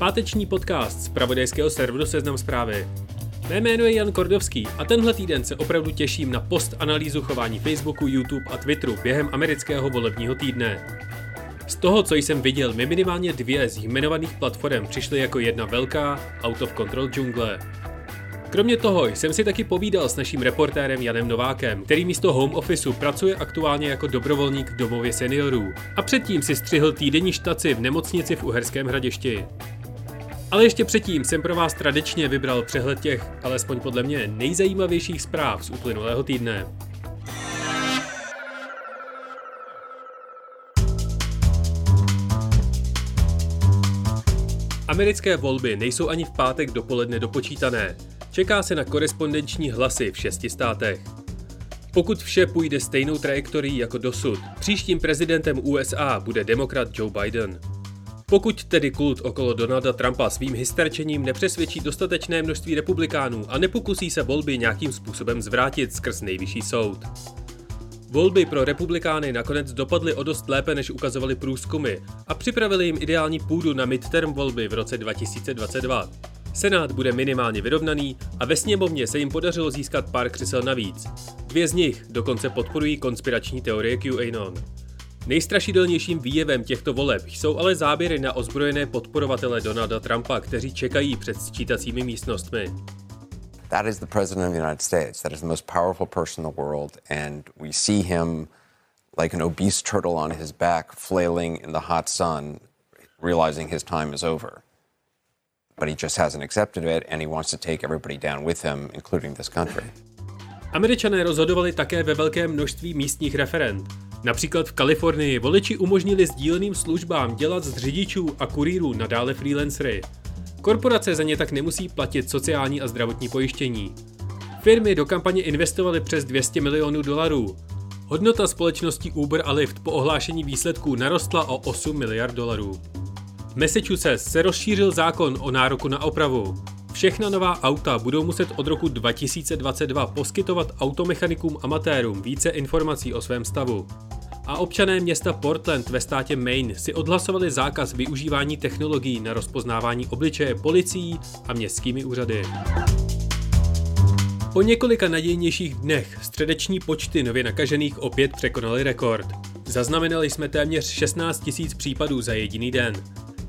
Páteční podcast z pravodajského serveru Seznam zprávy. Mé jméno je Jan Kordovský a tenhle týden se opravdu těším na post analýzu chování Facebooku, YouTube a Twitteru během amerického volebního týdne. Z toho, co jsem viděl, mi minimálně dvě z jmenovaných platform přišly jako jedna velká out of control džungle. Kromě toho jsem si taky povídal s naším reportérem Janem Novákem, který místo home officeu pracuje aktuálně jako dobrovolník v domově seniorů a předtím si střihl týdenní štaci v nemocnici v Uherském hradišti. Ale ještě předtím jsem pro vás tradičně vybral přehled těch, alespoň podle mě, nejzajímavějších zpráv z uplynulého týdne. Americké volby nejsou ani v pátek dopoledne dopočítané. Čeká se na korespondenční hlasy v šesti státech. Pokud vše půjde stejnou trajektorií jako dosud, příštím prezidentem USA bude demokrat Joe Biden. Pokud tedy kult okolo Donalda Trumpa svým hysterčením nepřesvědčí dostatečné množství republikánů a nepokusí se volby nějakým způsobem zvrátit skrz nejvyšší soud. Volby pro republikány nakonec dopadly o dost lépe, než ukazovaly průzkumy a připravili jim ideální půdu na midterm volby v roce 2022. Senát bude minimálně vyrovnaný a ve sněmovně se jim podařilo získat pár křesel navíc. Dvě z nich dokonce podporují konspirační teorie QAnon. Nejstrašidelnějším výjevem těchto voleb jsou ale záběry na ozbrojené podporovatele Donalda Trumpa, kteří čekají před sčítacími místnostmi. That is the president of the United States. That is the most powerful person in the world. And we see him like an obese turtle on his back, flailing in the hot sun, realizing his time is over. But he just hasn't accepted it and he wants to take everybody down with him, including this country. Američané rozhodovali také ve velkém množství místních referent. Například v Kalifornii voliči umožnili sdíleným službám dělat z řidičů a kurýrů nadále freelancery. Korporace za ně tak nemusí platit sociální a zdravotní pojištění. Firmy do kampaně investovaly přes 200 milionů dolarů. Hodnota společností Uber a Lyft po ohlášení výsledků narostla o 8 miliard dolarů. V Massachusetts se rozšířil zákon o nároku na opravu. Všechna nová auta budou muset od roku 2022 poskytovat automechanikům amatérům více informací o svém stavu. A občané města Portland ve státě Maine si odhlasovali zákaz využívání technologií na rozpoznávání obličeje policií a městskými úřady. Po několika nadějnějších dnech středeční počty nově nakažených opět překonaly rekord. Zaznamenali jsme téměř 16 000 případů za jediný den.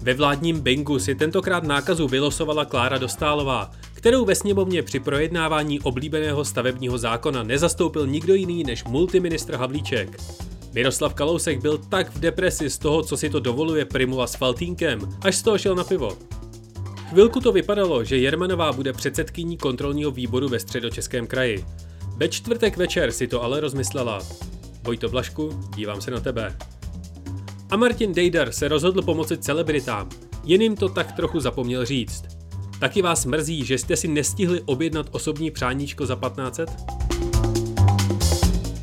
Ve vládním Bingu si tentokrát nákazu vylosovala Klára Dostálová, kterou ve sněmovně při projednávání oblíbeného stavebního zákona nezastoupil nikdo jiný než multiministr Havlíček. Miroslav Kalousek byl tak v depresi z toho, co si to dovoluje Primula s Faltínkem, až z toho šel na pivo. Chvilku to vypadalo, že Jermanová bude předsedkyní kontrolního výboru ve středočeském kraji. Ve čtvrtek večer si to ale rozmyslela. Vojto Blašku, dívám se na tebe. A Martin Dejdar se rozhodl pomoci celebritám, jen jim to tak trochu zapomněl říct. Taky vás mrzí, že jste si nestihli objednat osobní přáníčko za 1500?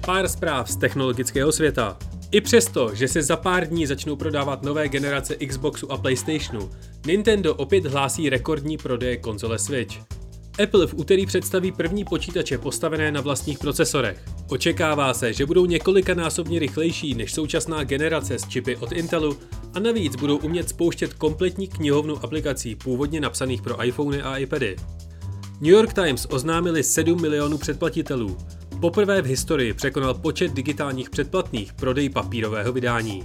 Pár zpráv z technologického světa. I přesto, že se za pár dní začnou prodávat nové generace Xboxu a PlayStationu, Nintendo opět hlásí rekordní prodeje konzole Switch. Apple v úterý představí první počítače postavené na vlastních procesorech. Očekává se, že budou několikanásobně rychlejší než současná generace s čipy od Intelu a navíc budou umět spouštět kompletní knihovnu aplikací původně napsaných pro iPhony a iPady. New York Times oznámili 7 milionů předplatitelů. Poprvé v historii překonal počet digitálních předplatných prodej papírového vydání.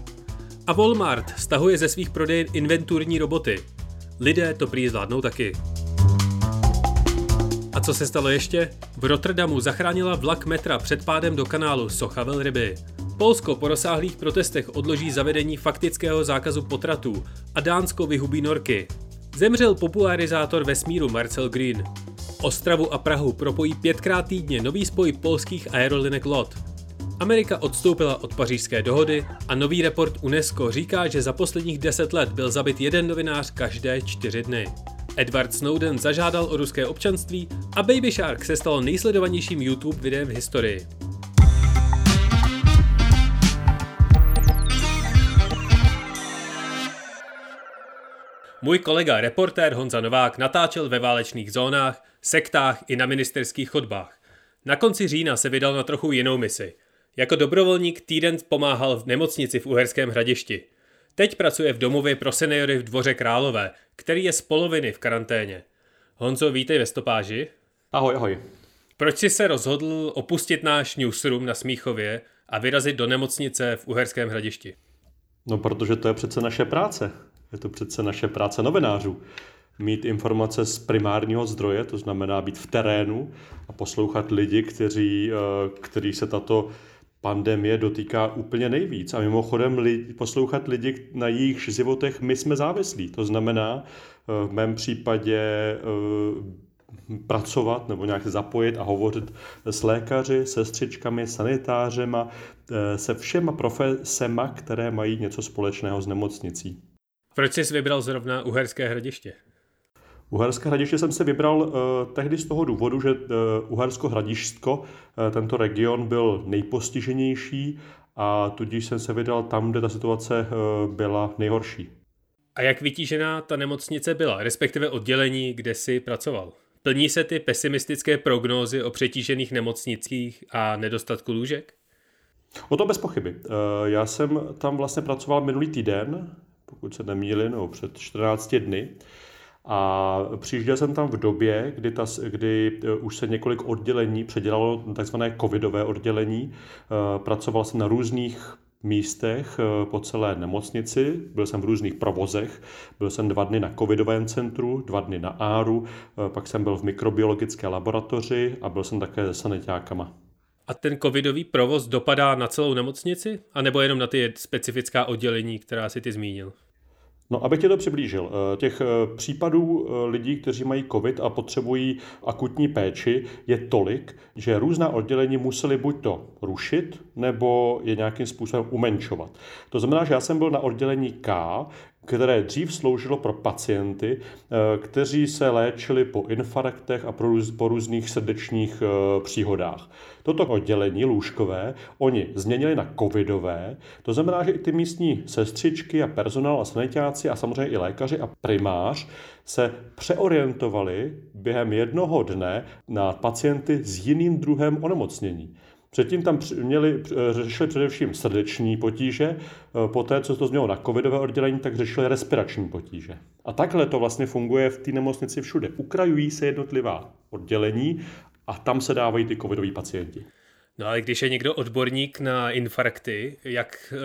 A Walmart stahuje ze svých prodejen inventurní roboty. Lidé to prý zvládnou taky. Co se stalo ještě? V Rotterdamu zachránila vlak metra před pádem do kanálu Socha Velryby. Polsko po rozsáhlých protestech odloží zavedení faktického zákazu potratů a Dánsko vyhubí norky. Zemřel popularizátor vesmíru Marcel Green. Ostravu a Prahu propojí pětkrát týdně nový spoj polských aerolinek LOT. Amerika odstoupila od pařížské dohody a nový report UNESCO říká, že za posledních deset let byl zabit jeden novinář každé čtyři dny. Edward Snowden zažádal o ruské občanství a Baby Shark se stalo nejsledovanějším YouTube videem v historii. Můj kolega reportér Honza Novák natáčel ve válečných zónách, sektách i na ministerských chodbách. Na konci října se vydal na trochu jinou misi. Jako dobrovolník týden pomáhal v nemocnici v Uherském hradišti. Teď pracuje v domově pro seniory v Dvoře Králové, který je z poloviny v karanténě. Honzo, vítej ve stopáži. Ahoj, ahoj. Proč jsi se rozhodl opustit náš newsroom na Smíchově a vyrazit do nemocnice v Uherském hradišti? No, protože to je přece naše práce. Je to přece naše práce novinářů. Mít informace z primárního zdroje, to znamená být v terénu a poslouchat lidi, kteří, eh, kteří se tato pandemie dotýká úplně nejvíc. A mimochodem li, poslouchat lidi, na jejich životech my jsme závislí. To znamená eh, v mém případě eh, pracovat nebo nějak zapojit a hovořit s lékaři, sestřičkami, sanitářema, se všema profesema, které mají něco společného s nemocnicí. Proč jsi vybral zrovna Uherské hradiště? Uherské hradiště jsem se vybral uh, tehdy z toho důvodu, že uh, Uhersko hradišťsko, uh, tento region byl nejpostiženější a tudíž jsem se vydal tam, kde ta situace uh, byla nejhorší. A jak vytížená ta nemocnice byla, respektive oddělení, kde jsi pracoval? Plní se ty pesimistické prognózy o přetížených nemocnicích a nedostatku lůžek? O to bez pochyby. Já jsem tam vlastně pracoval minulý týden, pokud se nemýlím, nebo před 14 dny. A přijížděl jsem tam v době, kdy, ta, kdy e, už se několik oddělení předělalo takzvané covidové oddělení. E, pracoval jsem na různých místech e, po celé nemocnici, byl jsem v různých provozech, byl jsem dva dny na covidovém centru, dva dny na ARu, pak jsem byl v mikrobiologické laboratoři a byl jsem také se sanitákama. A ten covidový provoz dopadá na celou nemocnici? A nebo jenom na ty specifická oddělení, která si ty zmínil? No, abych tě to přiblížil. Eh, těch eh, případů eh, lidí, kteří mají covid a potřebují akutní péči, je tolik, že různá oddělení museli buď to rušit, nebo je nějakým způsobem umenšovat. To znamená, že já jsem byl na oddělení K, které dřív sloužilo pro pacienty, eh, kteří se léčili po infarktech a po různých srdečních eh, příhodách. Toto oddělení lůžkové oni změnili na covidové, to znamená, že i ty místní sestřičky a personál a sanitáci a samozřejmě i lékaři a primář se přeorientovali během jednoho dne na pacienty s jiným druhem onemocnění. Předtím tam měli, eh, řešili především srdeční potíže, eh, poté, co to změlo na covidové oddělení, tak řešili respirační potíže. A takhle to vlastně funguje v té nemocnici všude. Ukrajují se jednotlivá oddělení a tam se dávají ty covidoví pacienti. No ale když je někdo odborník na infarkty, jak e,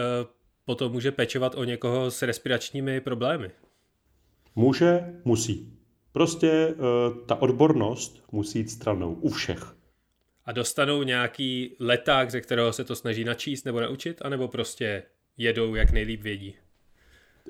potom může pečovat o někoho s respiračními problémy? Může, musí. Prostě ta odbornost musí jít stranou u všech a dostanou nějaký leták, ze kterého se to snaží načíst nebo naučit, anebo prostě jedou, jak nejlíp vědí?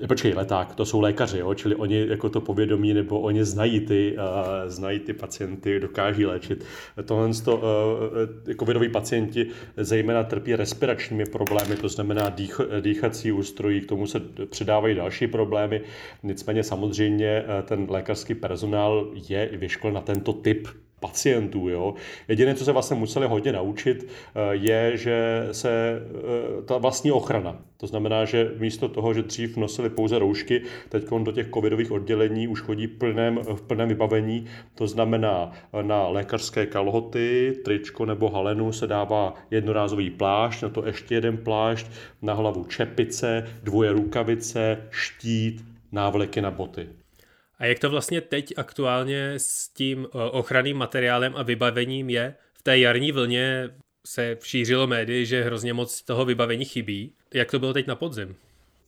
Počkej, leták, to jsou lékaři, jo? čili oni jako to povědomí, nebo oni znají ty, uh, znají ty pacienty, dokáží léčit. Tohle to, uh, covidoví pacienti zejména trpí respiračními problémy, to znamená dých, dýchací ústrojí, k tomu se přidávají další problémy. Nicméně samozřejmě ten lékařský personál je vyškolen na tento typ pacientů. Jo. Jediné, co se vlastně museli hodně naučit, eh, je, že se eh, ta vlastní ochrana. To znamená, že místo toho, že dřív nosili pouze roušky, teď do těch covidových oddělení už chodí plném, v plném vybavení. To znamená, na lékařské kalhoty, tričko nebo halenu se dává jednorázový plášť, na to ještě jeden plášť, na hlavu čepice, dvoje rukavice, štít, návleky na boty. A jak to vlastně teď aktuálně s tím eh, ochranným materiálem a vybavením je? V té jarní vlně se šířilo médii, že hrozně moc toho vybavení chybí. Jak to bylo teď na podzim?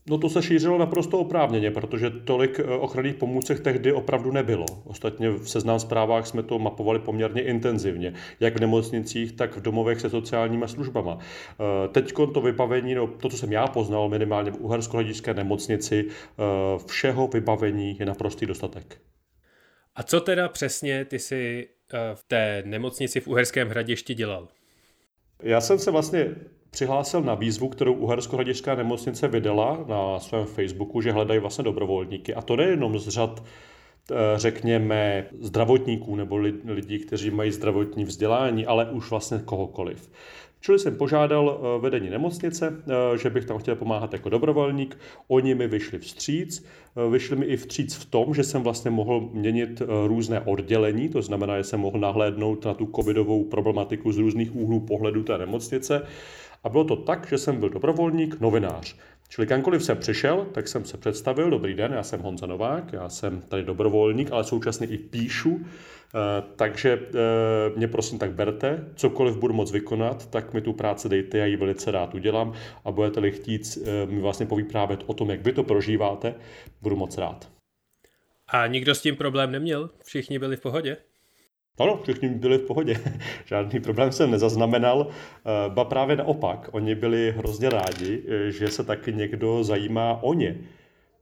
No to se šířilo naprosto oprávněně, protože tolik eh, ochranných pomůcek tehdy opravdu nebylo. Ostatně v seznam zprávách jsme to mapovali poměrně intenzivně, jak v nemocnicích, tak v domovech se sociálníma službama. Eh, teď to vybavení, no, to, co jsem já poznal minimálně v uhersko nemocnici, eh, všeho vybavení je naprostý dostatek. A co teda přesně ty si v té nemocnici v Uherském hradišti dělal? Já jsem se vlastně přihlásil na výzvu, kterou uhersko nemocnice vydala na svém Facebooku, že hledají vlastně dobrovolníky. A to nejenom z řad řekněme, zdravotníků nebo lidí, kteří mají zdravotní vzdělání, ale už vlastně kohokoliv. Čili jsem požádal eh, vedení nemocnice, eh, že bych tam chtěl pomáhat jako dobrovolník. Oni mi vyšli vstříc. Eh, vyšli mi i vstříc v tom, že jsem vlastně mohl měnit různé oddělení, to znamená, že jsem mohl nahlédnout na tu covidovou problematiku z různých úhlů pohledu té nemocnice. A bylo to tak, že jsem byl dobrovolník, novinář. Čili kamkoliv jsem přišel, tak jsem se představil, dobrý den, já jsem Honza Novák, já jsem tady dobrovolník, ale současně i píšu, eh, takže eh, mě prosím tak berte, cokoliv budu moc vykonat, tak mi tu práci dejte, já ji velice rád udělám a budete-li chtít eh, mi vlastně povyprávět o tom, jak vy to prožíváte, budu moc rád. A nikdo s tím problém neměl? Všichni byli v pohodě? Ano, všichni byli v pohodě. Žádný problém jsem nezaznamenal. Eh, ba právě naopak, oni byli hrozně rádi, eh, že se taky někdo zajímá o ně.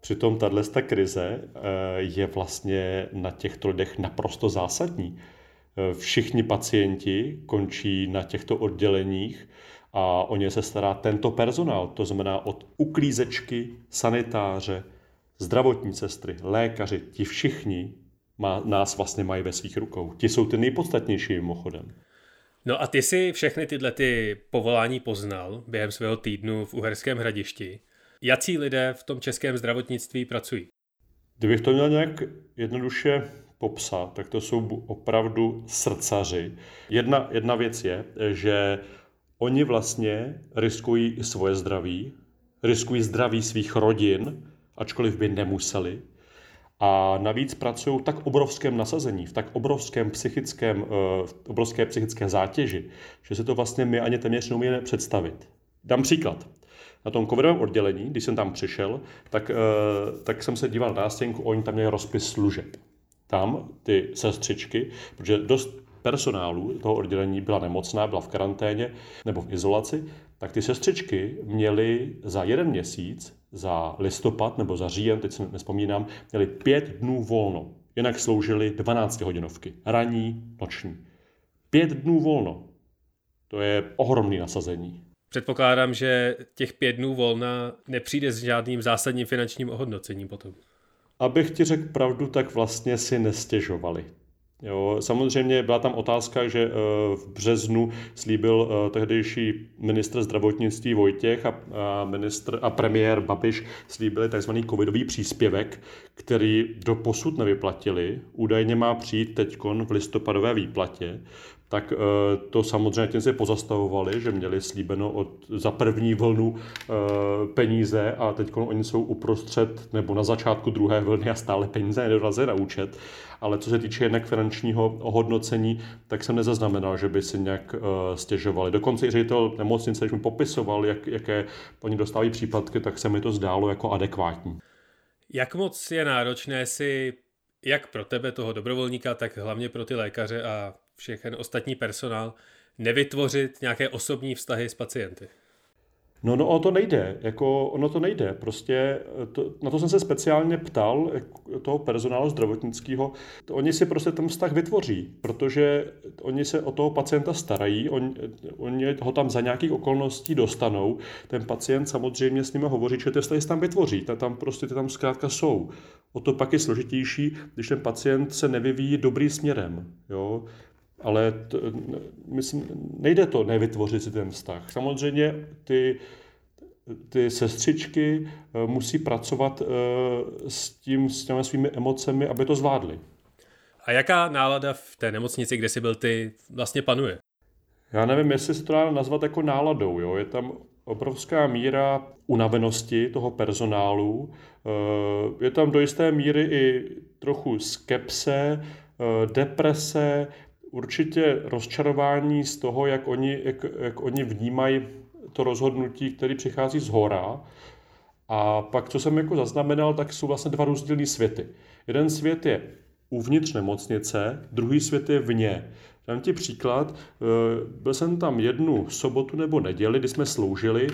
Přitom tato krize eh, je vlastně na těchto lidech naprosto zásadní. Všichni pacienti končí na těchto odděleních a o ně se stará tento personál, to znamená od uklízečky, sanitáře, zdravotní sestry, lékaři, ti všichni má, nás vlastně mají ve svých rukou. Ti jsou ty nejpodstatnější mimochodem. No a ty si všechny tyhle ty povolání poznal během svého týdnu v Uherském hradišti. Jací lidé v tom českém zdravotnictví pracují? Kdybych to měl nějak jednoduše popsat, tak to jsou opravdu srdcaři. Jedna, jedna věc je, že oni vlastně riskují svoje zdraví, riskují zdraví svých rodin, ačkoliv by nemuseli. A navíc pracují v tak obrovském nasazení, v tak obrovském psychickém, eh, v obrovské psychické zátěži, že se to vlastně my ani téměř neumíme představit. Dám příklad. Na tom covidovém oddělení, když jsem tam přišel, tak, eh, tak jsem se díval na nástěnku, oni tam měli rozpis služeb. Tam ty sestřičky, protože dost personálu toho oddělení byla nemocná, byla v karanténě nebo v izolaci, tak ty sestřičky měly za jeden měsíc za listopad nebo za říjen, teď si nespomínám, měli pět dnů volno. Jinak sloužili 12 hodinovky. Ranní, noční. Pět dnů volno. To je ohromný nasazení. Předpokládám, že těch pět dnů volna nepřijde s žádným zásadním finančním ohodnocením potom. Abych ti řekl pravdu, tak vlastně si nestěžovali. Jo, samozřejmě byla tam otázka, že eh, v březnu slíbil eh, tehdejší ministr zdravotnictví Vojtěch a, a, ministr, a premiér Babiš slíbili tzv. covidový příspěvek, který do posud nevyplatili. Údajně má přijít teď v listopadové výplatě tak eh, to samozřejmě tím se pozastavovali, že měli slíbeno od, za první vlnu peníze a teď oni jsou uprostřed nebo na začátku druhé vlny a stále peníze nedorazí na účet ale co se týče jednak finančního ohodnocení, tak jsem nezaznamenal, že by si nějak uh, stěžovali. Dokonce i ředitel nemocnice, když mi popisoval, jak, jaké oni dostávají případky, tak se mi to zdálo jako adekvátní. Jak moc je náročné si, jak pro tebe, toho dobrovolníka, tak hlavně pro ty lékaře a všechen ostatní personál, nevytvořit nějaké osobní vztahy s pacienty? No, no, o to nejde, jako ono to nejde, prostě eh, to, na to jsem se speciálně ptal toho personálu zdravotnického, oni si prostě ten vztah vytvoří, protože oni se o toho pacienta starají, on, oni ho tam za nějakých okolností dostanou, ten pacient samozřejmě s nimi hovoří, že ty vztahy tam vytvoří, tam prostě ty tam zkrátka jsou. O to pak je složitější, když ten pacient se nevyvíjí dobrý směrem, jo, ale to, myslím, nejde to nevytvořit si ten vztah. Samozřejmě ty, ty sestřičky eh, musí pracovat eh, s, tím, s těmi svými emocemi, aby to zvládly. A jaká nálada v té nemocnici, kde jsi byl ty, vlastně panuje? Já nevím, jestli se to dá nazvat jako náladou. Jo? Je tam obrovská míra unavenosti toho personálu. Eh, je tam do jisté míry i trochu skepse, deprese, určitě rozčarování z toho, jak oni, jak, jak oni vnímají to rozhodnutí, který přichází z hora. A pak, co jsem jako zaznamenal, tak jsou vlastně dva rozdílné světy. Jeden svět je uvnitř nemocnice, druhý svět je vně. Dám ti příklad. Eh, byl jsem tam jednu sobotu nebo neděli, kdy jsme sloužili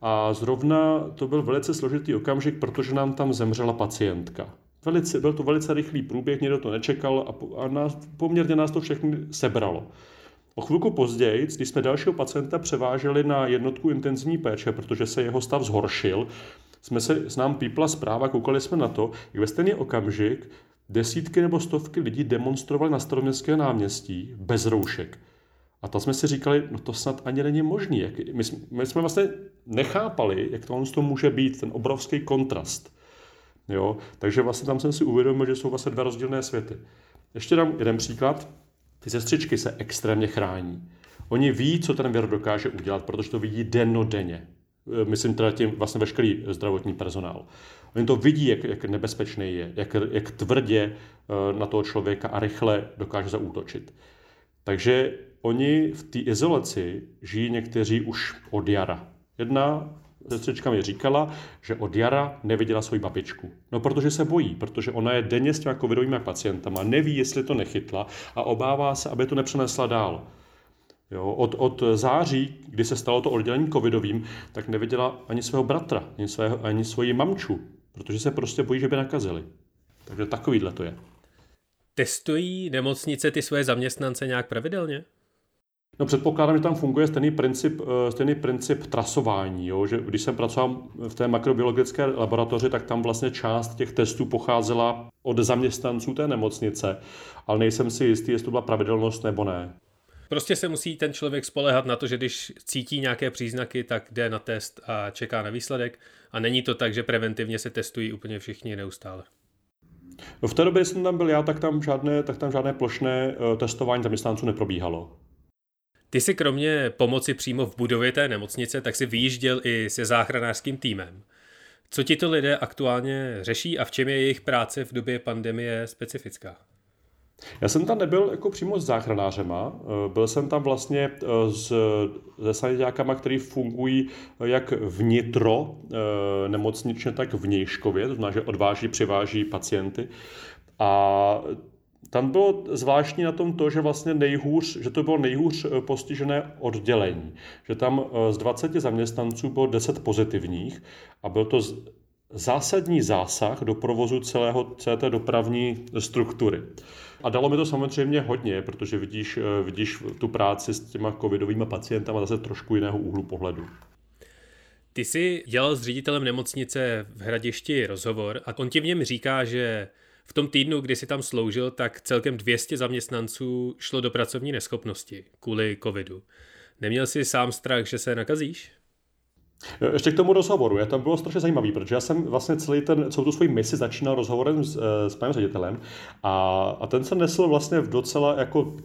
a zrovna to byl velice složitý okamžik, protože nám tam zemřela pacientka. Velice, byl to velice rychlý průběh, někdo to nečekal a, a nás, poměrně nás to všechny sebralo. O chvilku později, když jsme dalšího pacienta převáželi na jednotku intenzivní péče, protože se jeho stav zhoršil, jsme se s nám pípla zpráva, koukali jsme na to, jak ve stejný okamžik desítky nebo stovky lidí demonstrovali na staroměstském náměstí bez roušek. A to jsme si říkali, no to snad ani není možný. My, jsme, my jsme vlastně nechápali, jak to, to může být, ten obrovský kontrast. Jo? Takže vlastně tam jsem si uvědomil, že jsou vlastně dva rozdílné světy. Ještě dám jeden příklad. Ty sestřičky se extrémně chrání. Oni ví, co ten věr dokáže udělat, protože to vidí dennodenně. E, myslím teda tím vlastně veškerý zdravotní personál. Oni to vidí, jak, jak nebezpečný je, jak, jak tvrdě e, na toho člověka a rychle dokáže zaútočit. Takže oni v té izolaci žijí někteří už od jara. Jedna sestřička mi říkala, že od jara neviděla svoji babičku. No protože se bojí, protože ona je denně s těma covidovými pacientama, neví, jestli to nechytla a obává se, aby to nepřenesla dál. Jo, od, od září, kdy se stalo to oddělení covidovým, tak neviděla ani svého bratra, ani, svého, ani svoji mamču, protože se prostě bojí, že by nakazili. Takže takovýhle to je. Testují nemocnice ty své zaměstnance nějak pravidelně? No předpokládám, že tam funguje stejný princip, eh, stejný princip trasování. Jo? Že když jsem pracoval v té makrobiologické laboratoři, tak tam vlastně část těch testů pocházela od zaměstnanců té nemocnice, ale nejsem si jistý, jestli to byla pravidelnost nebo ne. Prostě se musí ten člověk spolehat na to, že když cítí nějaké příznaky, tak jde na test a čeká na výsledek. A není to tak, že preventivně se testují úplně všichni neustále. No v té době, jsem tam byl já, tak tam žádné, tak tam žádné plošné eh, testování zaměstnanců neprobíhalo. Ty si kromě pomoci přímo v budově té nemocnice, tak si vyjížděl i se záchranářským týmem. Co ti to lidé aktuálně řeší a v čem je jejich práce v době pandemie specifická? Já jsem tam nebyl jako přímo s záchranářema, eh, byl jsem tam vlastně eh, s, se sanitákama, který fungují jak vnitro eh, nemocničně, tak vnějškově, to znamená, že odváží, přiváží pacienty. A tam bylo zvláštní na tom to, že vlastně nejhůř, že to bylo nejhůř postižené oddělení. Že tam z 20 zaměstnanců bylo 10 pozitivních a byl to zásadní zásah do provozu celého, celé té dopravní struktury. A dalo mi to samozřejmě hodně, protože vidíš, eh, vidíš tu práci s těma covidovými pacientama zase trošku jiného úhlu pohledu. Ty jsi dělal s ředitelem nemocnice v Hradišti rozhovor a on ti v něm říká, že v tom týdnu, kdy jsi tam sloužil, tak celkem 200 zaměstnanců šlo do pracovní neschopnosti kvůli covidu. Neměl jsi sám strach, že se nakazíš? Ještě k tomu rozhovoru. Já tam bylo strašně zajímavý, protože já jsem vlastně celý ten, celou tu svoji misi začínal rozhovorem s, eh, s panem ředitelem a, a ten se nesl vlastně v docela jako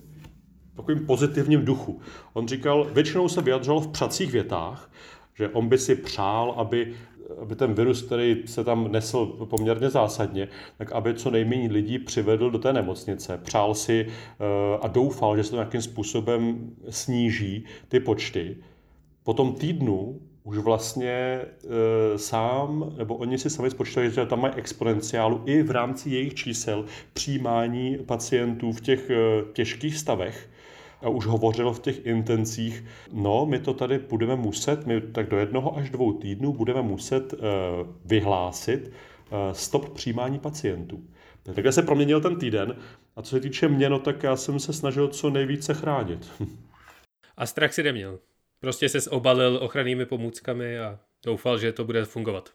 takovým pozitivním duchu. On říkal, většinou se vyjadřoval v přacích větách, že on by si přál, aby aby ten virus, který se tam nesl poměrně zásadně, tak aby co nejméně lidí přivedl do té nemocnice. Přál si eh, a doufal, že se to nějakým způsobem sníží ty počty. Po tom týdnu už vlastně e, sám, nebo oni si sami spočítali, že tam mají exponenciálu i v rámci jejich čísel přijímání pacientů v těch e, těžkých stavech a už hovořil v těch intencích, no, my to tady budeme muset, my tak do jednoho až dvou týdnů budeme muset e, vyhlásit e, stop přijímání pacientů. Takhle se proměnil ten týden a co se týče mě, no tak já jsem se snažil co nejvíce chránit. A strach si neměl? Prostě se obalil ochrannými pomůckami a doufal, že to bude fungovat.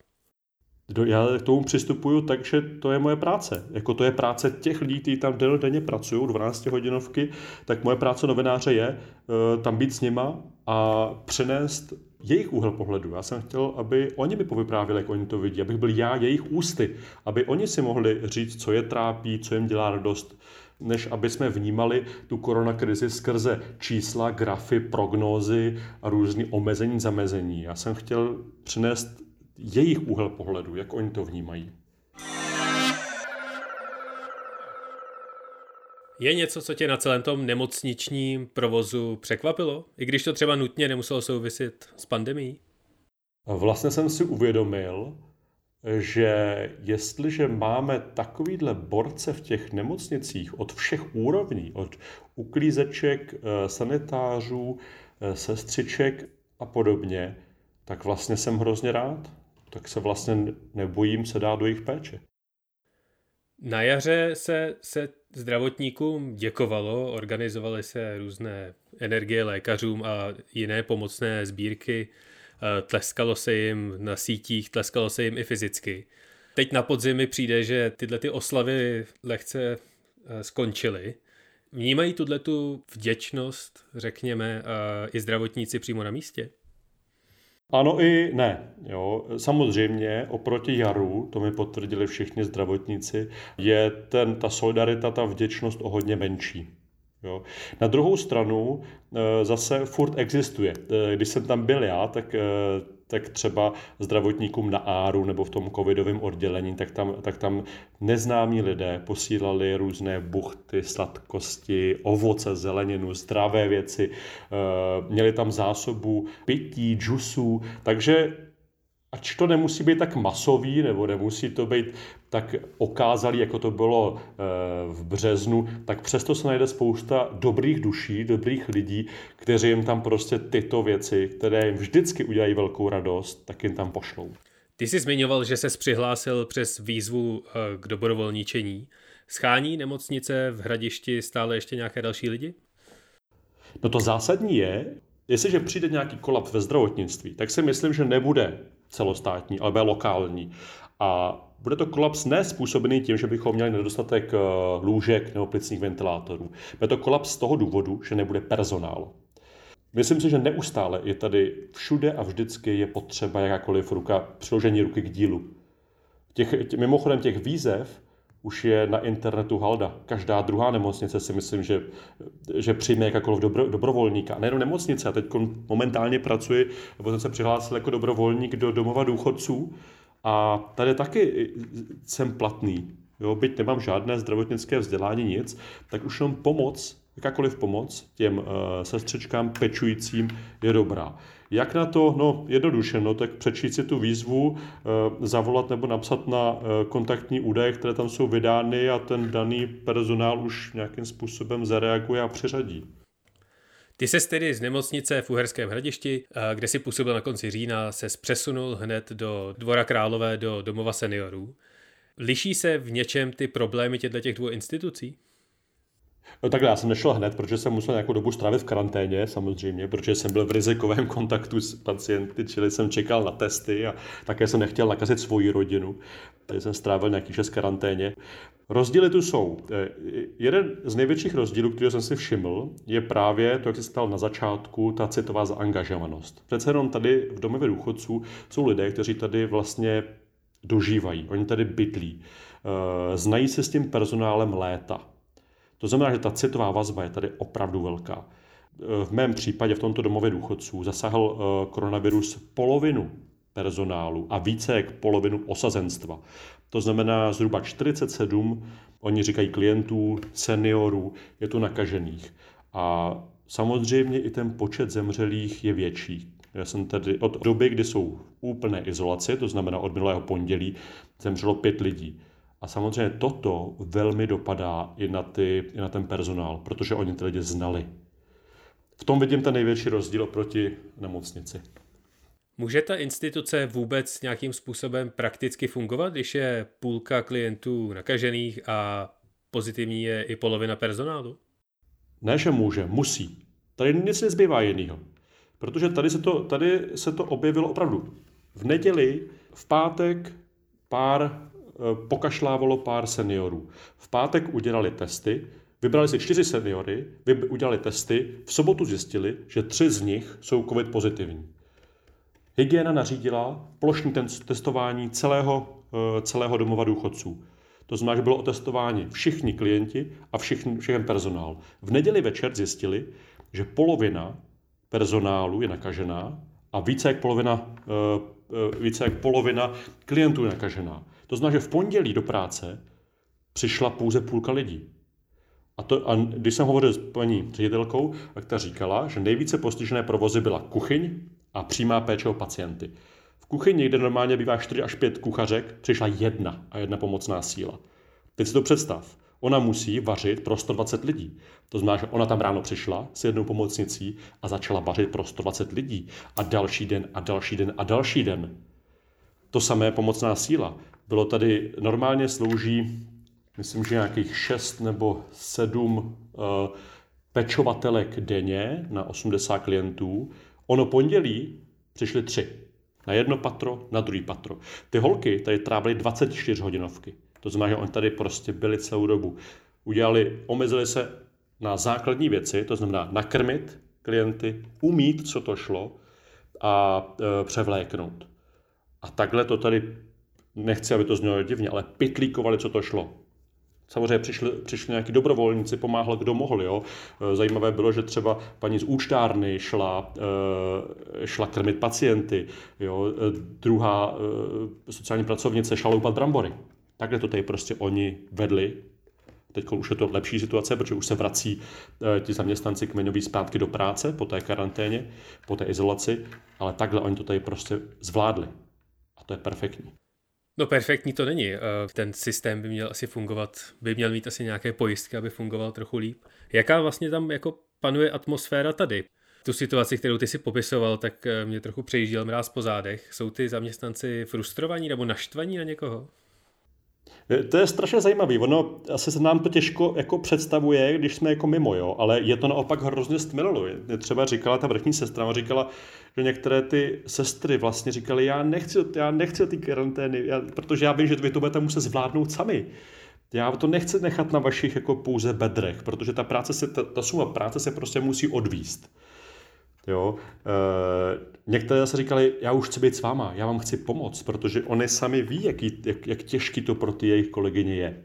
Já k tomu přistupuju tak, že to je moje práce. Jako to je práce těch lidí, kteří tam denně pracují, 12 hodinovky, tak moje práce novináře je uh, tam být s nima a přenést jejich úhel pohledu. Já jsem chtěl, aby oni mi povyprávěli, jak oni to vidí, abych byl já jejich ústy, aby oni si mohli říct, co je trápí, co jim dělá radost, než aby jsme vnímali tu koronakrizi skrze čísla, grafy, prognózy a různý omezení, zamezení. Já jsem chtěl přinést jejich úhel pohledu, jak oni to vnímají. Je něco, co tě na celém tom nemocničním provozu překvapilo? I když to třeba nutně nemuselo souviset s pandemí? Vlastně jsem si uvědomil, že jestliže máme takovýhle borce v těch nemocnicích od všech úrovní, od uklízeček, eh, sanitářů, eh, sestřiček a podobně, tak vlastně jsem hrozně rád. Tak se vlastně nebojím se dát do jejich péče. Na jaře se, se zdravotníkům děkovalo, organizovaly se různé energie lékařům a jiné pomocné sbírky, tleskalo se jim na sítích, tleskalo se jim i fyzicky. Teď na podzimy přijde, že tyhle ty oslavy lehce eh, skončily. Vnímají tuhle tu vděčnost, řekněme, eh, i zdravotníci přímo na místě? Ano i ne. Jo. Samozřejmě oproti jaru, to mi potvrdili všichni zdravotníci, je ten, ta solidarita, ta vděčnost o hodně menší. Jo. Na druhou stranu eh, zase furt existuje. Eh, když jsem tam byl já, tak eh, tak třeba zdravotníkům na áru nebo v tom covidovém oddělení, tak tam, tak tam neznámí lidé posílali různé buchty, sladkosti, ovoce, zeleninu, zdravé věci, měli tam zásobu pití, džusů, takže ač to nemusí být tak masový, nebo nemusí to být tak okázalý, jako to bylo eh, v březnu, tak přesto se najde spousta dobrých duší, dobrých lidí, kteří jim tam prostě tyto věci, které jim vždycky udělají velkou radost, tak jim tam pošlou. Ty jsi zmiňoval, že ses přihlásil přes výzvu eh, k dobrovolničení. Schání nemocnice v Hradišti stále ještě nějaké další lidi? No to zásadní je, jestliže přijde nějaký kolaps ve zdravotnictví, tak si myslím, že nebude celostátní, ale bude lokální. A bude to kolaps ne způsobený tím, že bychom měli nedostatek eh, lůžek nebo plicních ventilátorů. Bude to kolaps z toho důvodu, že nebude personál. Myslím si, že neustále je tady všude a vždycky je potřeba jakákoliv ruka, přiložení ruky k dílu. Těch, tě, mimochodem těch výzev už je na internetu halda. Každá druhá nemocnice si myslím, že, že přijme jakákoliv dobro, dobrovolníka. A nejenom nemocnice, a teď momentálně pracuji, nebo jsem se přihlásil jako dobrovolník do domova důchodců a tady taky jsem platný. Jo, byť nemám žádné zdravotnické vzdělání, nic, tak už jenom pomoc, jakákoliv pomoc těm uh, sestřičkám pečujícím je dobrá. Jak na to? No jednoduše, no tak přečíst si tu výzvu, uh, zavolat nebo napsat na uh, kontaktní údaje, které tam jsou vydány a ten daný personál už nějakým způsobem zareaguje a přiřadí. Ty se tedy z nemocnice v Uherském hradišti, kde si působil na konci října, se přesunul hned do Dvora Králové, do domova seniorů. Liší se v něčem ty problémy těchto těch dvou institucí? No takhle, já jsem nešel hned, protože jsem musel nějakou dobu strávit v karanténě, samozřejmě, protože jsem byl v rizikovém kontaktu s pacienty, čili jsem čekal na testy a také jsem nechtěl nakazit svoji rodinu. Takže jsem strávil nějaký čas v karanténě. Rozdíly tu jsou. Eh, jeden z největších rozdílů, který jsem si všiml, je právě to, jak jsi stal na začátku, ta citová zaangažovanost. Přece jenom tady v domově důchodců jsou lidé, kteří tady vlastně dožívají, oni tady bydlí, eh, znají se s tím personálem léta. To znamená, že ta citová vazba je tady opravdu velká. Eh, v mém případě v tomto domově důchodců zasahl koronavirus polovinu personálu a více jak polovinu osazenstva. To znamená zhruba 47, oni říkají klientů, seniorů, je tu nakažených. A samozřejmě i ten počet zemřelých je větší. Já jsem tady od doby, kdy jsou úplné izolaci, to znamená od minulého pondělí, zemřelo pět lidí. A samozřejmě toto velmi dopadá i na, ty, i na ten personál, protože oni ty lidi znali. V tom vidím ten největší rozdíl oproti nemocnici. Může ta instituce vůbec nějakým způsobem prakticky fungovat, když je půlka klientů nakažených a pozitivní je i polovina personálu? Ne, že může, musí. Tady nic nezbývá jiného. Protože tady se, to, tady se to objevilo opravdu. V neděli, v pátek pár pokašlávalo pár seniorů. V pátek udělali testy, vybrali si čtyři seniory, udělali testy, v sobotu zjistili, že tři z nich jsou covid pozitivní. Hygiena nařídila plošní testování celého, eh, celého domova důchodců. To znamená, že bylo otestováni všichni klienti a všichni, všechen personál. V neděli večer zjistili, že polovina personálu je nakažená a více jak polovina, eh, eh, více jak polovina klientů je nakažená. To znamená, že v pondělí do práce přišla pouze půlka lidí. A, to, a když jsem hovořil s paní ředitelkou, tak ta říkala, že nejvíce postižené provozy byla kuchyň, a přímá péče o pacienty. V kuchyni, kde normálně bývá 4 až 5 kuchařek, přišla jedna a jedna pomocná síla. Teď si to představ. Ona musí vařit pro 120 lidí. To znamená, že ona tam ráno přišla s jednou pomocnicí a začala vařit pro 120 lidí. A další den a další den a další den. To samé pomocná síla. Bylo tady, normálně slouží, myslím, že nějakých 6 nebo 7 uh, eh, pečovatelek denně na 80 klientů. Ono pondělí přišli tři. Na jedno patro, na druhý patro. Ty holky tady trávily 24 hodinovky. To znamená, že oni tady prostě byli celou dobu. Udělali, omezili se na základní věci, to znamená nakrmit klienty, umít, co to šlo a e, převléknout. A takhle to tady, nechci, aby to znělo divně, ale pitlíkovali, co to šlo. Samozřejmě přišli, přišli nějaký dobrovolníci, pomáhal, kdo mohl. Jo. E, zajímavé bylo, že třeba paní z účtárny šla, e, šla krmit pacienty, jo. druhá sociální pracovnice šla loupat brambory. Takhle to tady prostě oni vedli Teď už je to lepší situace, protože už se vrací eh, ti zaměstnanci kmeňoví zpátky do práce po té karanténě, po té izolaci, ale takhle oni to tady prostě zvládli. A to je perfektní. No perfektní to není. Eh, ten systém by měl asi fungovat, by měl mít asi nějaké pojistky, aby fungoval trochu líp. Jaká vlastně tam jako panuje atmosféra tady? Tu situaci, kterou ty si popisoval, tak eh, mě trochu přejížděl mráz po zádech. Jsou ty zaměstnanci frustrovaní nebo naštvaní na někoho? To je strašně zajímavý. Ono asi se nám to těžko jako představuje, když jsme jako mimo, jo, ale je to naopak hrozně stmililo. Třeba říkala ta vrchní sestra, říkala, že některé ty sestry vlastně říkali, já nechci, já nechci ty karantény, já, protože já vím, že vy to budete muset zvládnout sami. Já to nechci nechat na vašich jako pouze bedrech, protože ta práce se, ta, ta suma práce se prostě musí odvíst. Jo? E, některé zase říkali, já už chci být s váma, já vám chci pomoct, protože oni sami ví, jaký, jak, jak těžký to pro ty jejich kolegyně je.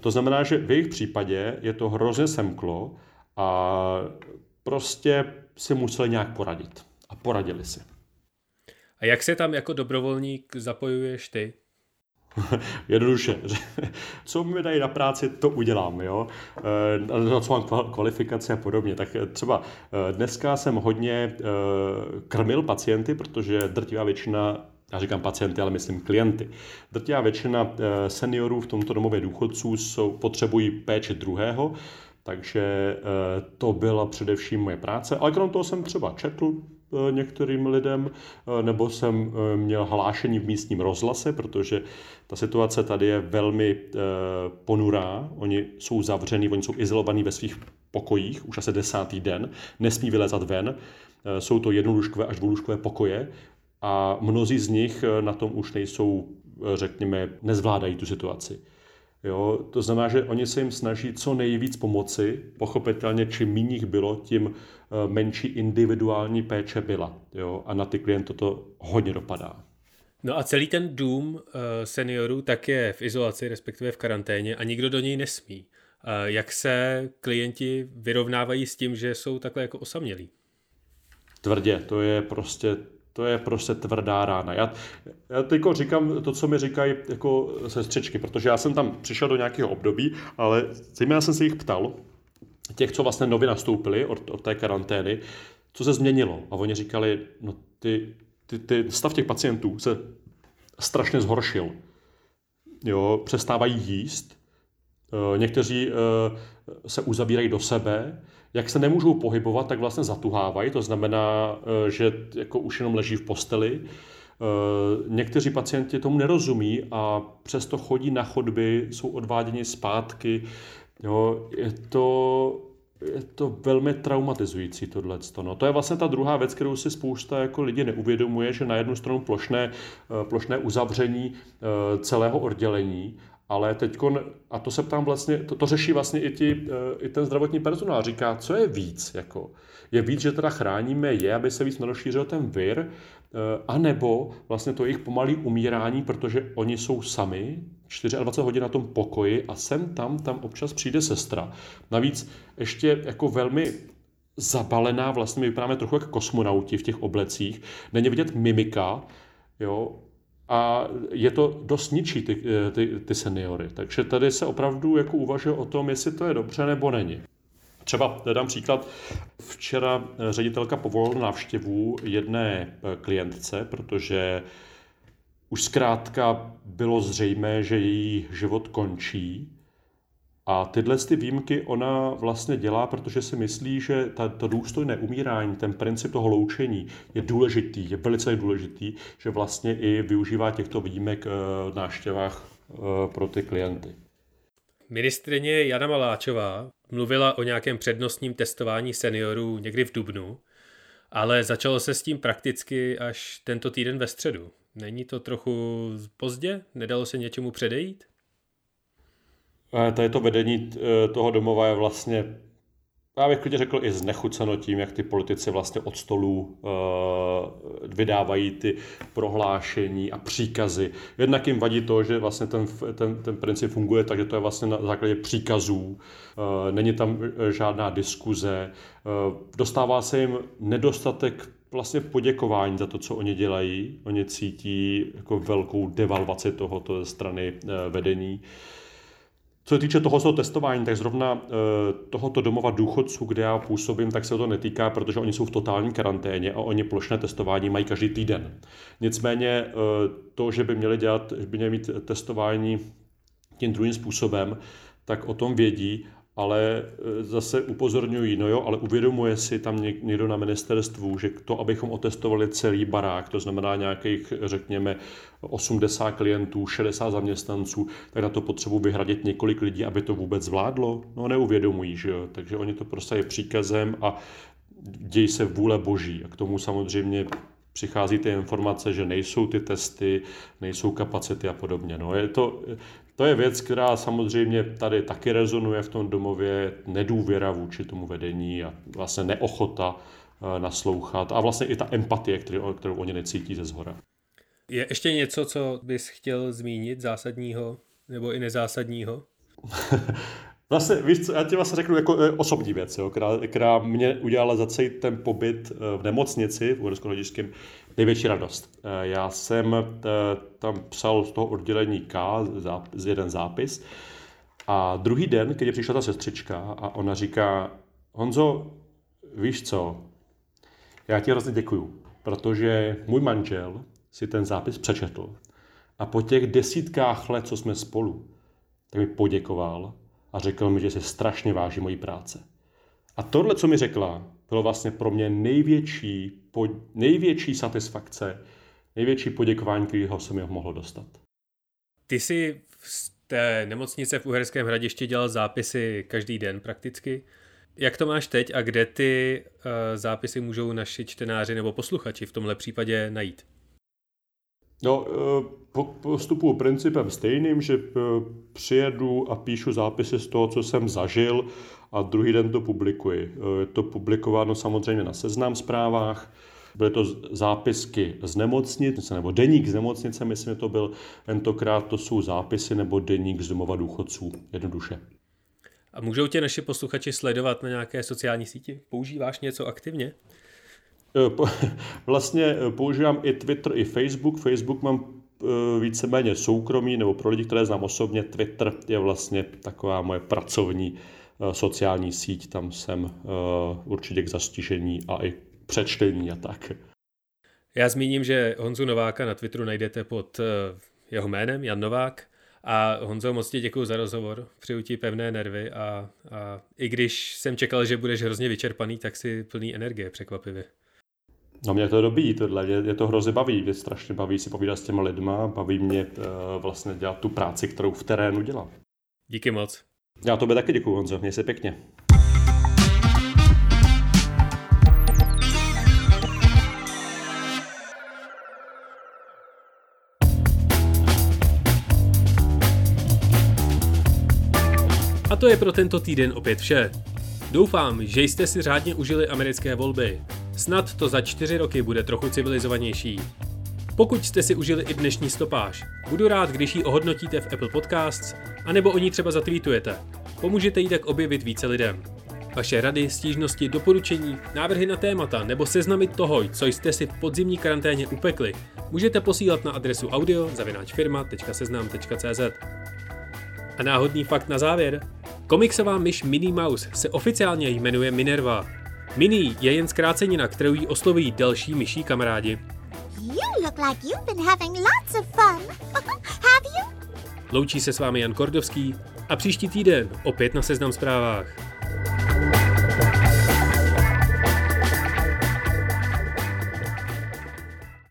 To znamená, že v jejich případě je to hrozně semklo a prostě si museli nějak poradit. A poradili si. A jak se tam jako dobrovolník zapojuješ ty? Jednoduše. Co mi dají na práci, to udělám. Jo? Eh, na co mám kvalifikaci a podobně. Tak třeba eh, dneska jsem hodně eh, krmil pacienty, protože drtivá většina já říkám pacienty, ale myslím klienty. Drtivá většina seniorů v tomto domově důchodců jsou, potřebují péči druhého, takže to byla především moje práce. Ale krom toho jsem třeba četl Eh, některým lidem, eh, nebo jsem eh, měl hlášení v místním rozhlase, protože ta situace tady je velmi ponurá. Oni jsou zavření, oni jsou izolovaní ve svých pokojích už asi desátý den, nesmí vylezat ven. Jsou to jednolůžkové až dvoulůžkové pokoje a mnozí z nich na tom už nejsou, řekněme, nezvládají tu situaci. Jo, to znamená, že oni se jim snaží co nejvíc pomoci. Pochopitelně, čím méně jich bylo, tím eh, menší individuální péče byla. Jo, a na ty klienty to hodně dopadá. No a celý ten dům eh, seniorů tak je v izolaci, respektive v karanténě a nikdo do něj nesmí. Eh, jak se klienti vyrovnávají s tím, že jsou takhle jako osamělí? Tvrdě, to je prostě to je prostě tvrdá rána. Já, já teď říkám to, co mi říkají jako sestřičky, protože já jsem tam přišel do nějakého období, ale zejména jsem se jich ptal, těch, co vlastně nově nastoupili od, od té karantény, co se změnilo. A oni říkali, no ty, ty, ty stav těch pacientů se strašně zhoršil. Jo, přestávají jíst, někteří eh, se uzavírají do sebe, jak se nemůžou pohybovat, tak vlastně zatuhávají, to znamená, eh, že jako už jenom leží v posteli. Eh, někteří pacienti tomu nerozumí a přesto chodí na chodby, jsou odváděni zpátky. Jo, je to, je to velmi traumatizující tohle. No, to je vlastně ta druhá věc, kterou si spousta jako lidi neuvědomuje, že na jednu stranu plošné, eh, plošné uzavření celého oddělení ale teď, a to se ptám vlastně, to, to řeší vlastně i, ti, eh, i ten zdravotní personál, říká, co je víc, jako, je víc, že teda chráníme je, aby se víc nerozšířil ten vir, eh, anebo vlastně to jejich pomalý umírání, protože oni jsou sami 24 hodin na tom pokoji a sem tam, tam občas přijde sestra. Navíc ještě jako velmi zabalená, vlastně my vypadáme trochu jako kosmonauti v těch oblecích, není vidět mimika, jo, a je to dost ničí ty, ty, ty seniory. Takže tady se opravdu jako uvažuje o tom, jestli to je dobře nebo není. Třeba dám příklad. Včera ředitelka povolila návštěvu jedné klientce, protože už zkrátka bylo zřejmé, že její život končí a tyhle ty výjimky ona vlastně dělá, protože si myslí, že ta, to důstojné umírání, ten princip toho loučení je důležitý, je velice důležitý, že vlastně i využívá těchto výjimek v náštěvách eh, pro ty klienty. Ministrině Jana Maláčová mluvila o nějakém přednostním testování seniorů někdy v Dubnu Ale začalo se s tím prakticky až tento týden ve středu. Není to trochu pozdě? Nedalo se něčemu předejít? Tady to vedení eh, toho domova je vlastně já bych klidně řekl i znechuceno tím, jak ty politici vlastně od stolů uh, vydávají ty prohlášení a příkazy. Jednak jim vadí to, že vlastně ten, ten, ten princip funguje takže to je vlastně na základě příkazů, uh, není tam žádná diskuze, dostává se jim nedostatek vlastně poděkování za to, co oni dělají. Oni cítí jako velkou devalvaci tohoto ze strany vedení. Co se týče toho testování, tak zrovna eh, tohoto domova důchodců, kde já působím, tak se to netýká, protože oni jsou v totální karanténě a oni plošné testování mají každý týden. Nicméně eh, to, že by měli dělat, že by měli mít testování tím druhým způsobem, tak o tom vědí ale e, zase upozorňují, no jo, ale uvědomuje si tam někdo na ministerstvu, že to, abychom otestovali celý barák, to znamená nějakých, řekněme, 80 klientů, 60 zaměstnanců, tak na to potřebu vyhradit několik lidí, aby to vůbec zvládlo? No neuvědomují, že jo. Takže oni to prostě je příkazem a děj se vůle boží. A k tomu samozřejmě přichází ty informace, že nejsou ty testy, nejsou kapacity a podobně. No, je to, to je věc, která samozřejmě tady taky rezonuje v tom domově, nedůvěra vůči tomu vedení a vlastně neochota eh, naslouchat a vlastně i ta empatie, kterou, kterou oni necítí ze zhora. Je ještě něco, co bys chtěl zmínit zásadního nebo i nezásadního? Vlastně, víš co, já ti vlastně řeknu jako eh, osobní věc, jo, která, která mě udělala za celý ten pobyt eh, v nemocnici v uhersko největší radost. Eh, já jsem tam psal z toho oddělení K z jeden zápis a druhý den, když přišla ta sestřička a ona říká, Honzo, víš co, já ti hrozně děkuju, protože můj manžel si ten zápis přečetl a po těch desítkách let, co jsme spolu, tak mi poděkoval a řekl mi, že se strašně váží mojí práce. A tohle, co mi řekla, bylo vlastně pro mě největší, po, největší satisfakce, největší poděkování, kterého jsem mi mohl dostat. Ty jsi z té nemocnice v Uherském hradišti dělal zápisy každý den prakticky. Jak to máš teď a kde ty uh, zápisy můžou naši čtenáři nebo posluchači v tomhle případě najít? No, eh, postupuji principem stejným, že eh, přijedu a píšu zápisy z toho, co jsem zažil a druhý den to publikuji. Eh, je to publikováno samozřejmě na seznam zprávách, byly to zápisky z nemocnice, nebo deník z nemocnice, myslím, že to byl tentokrát, to jsou zápisy nebo deník z domova důchodců, jednoduše. A můžou tě naši posluchači sledovat na nějaké sociální síti? Používáš něco aktivně? Eh, vlastně eh, používám i Twitter, i Facebook. Facebook mám eh, víceméně soukromý, nebo pro lidi, které znám osobně, Twitter je vlastně taková moje pracovní sociální síť, tam jsem určitě k zastižení a i přečtení a tak. Já zmíním, že Honzu Nováka na Twitteru najdete pod jeho jménem, Jan Novák. A Honzo, moc ti děkuji za rozhovor, přeju ti pevné nervy a, a i když jsem čekal, že budeš hrozně vyčerpaný, tak si plný energie překvapivě. No mě to dobí, tohle, je, je to hrozně baví, mě strašně baví si povídat s těma lidma, baví mě uh, vlastně dělat tu práci, kterou v terénu dělám. Díky moc. Já tobě taky děkuji, Honzo, měj se pěkně. A to je pro tento týden opět vše. Doufám, že jste si řádně užili americké volby. Snad to za čtyři roky bude trochu civilizovanější. Pokud jste si užili i dnešní stopáž, budu rád, když ji ohodnotíte v Apple Podcasts, anebo o ní třeba zatweetujete. Pomůžete jí tak objevit více lidem. Vaše rady, stížnosti, doporučení, návrhy na témata nebo seznamy toho, co jste si v podzimní karanténě upekli, můžete posílat na adresu audio.seznam.cz. A náhodný fakt na závěr. Komiksová myš Minnie Mouse se oficiálně jmenuje Minerva. Minnie je jen zkrácenina, kterou jí osloví další myší kamarádi. You look like you've been having lots of fun. Have you? Loučí se s vámi Jan Kordovský a příští týden opět na Seznam zprávách.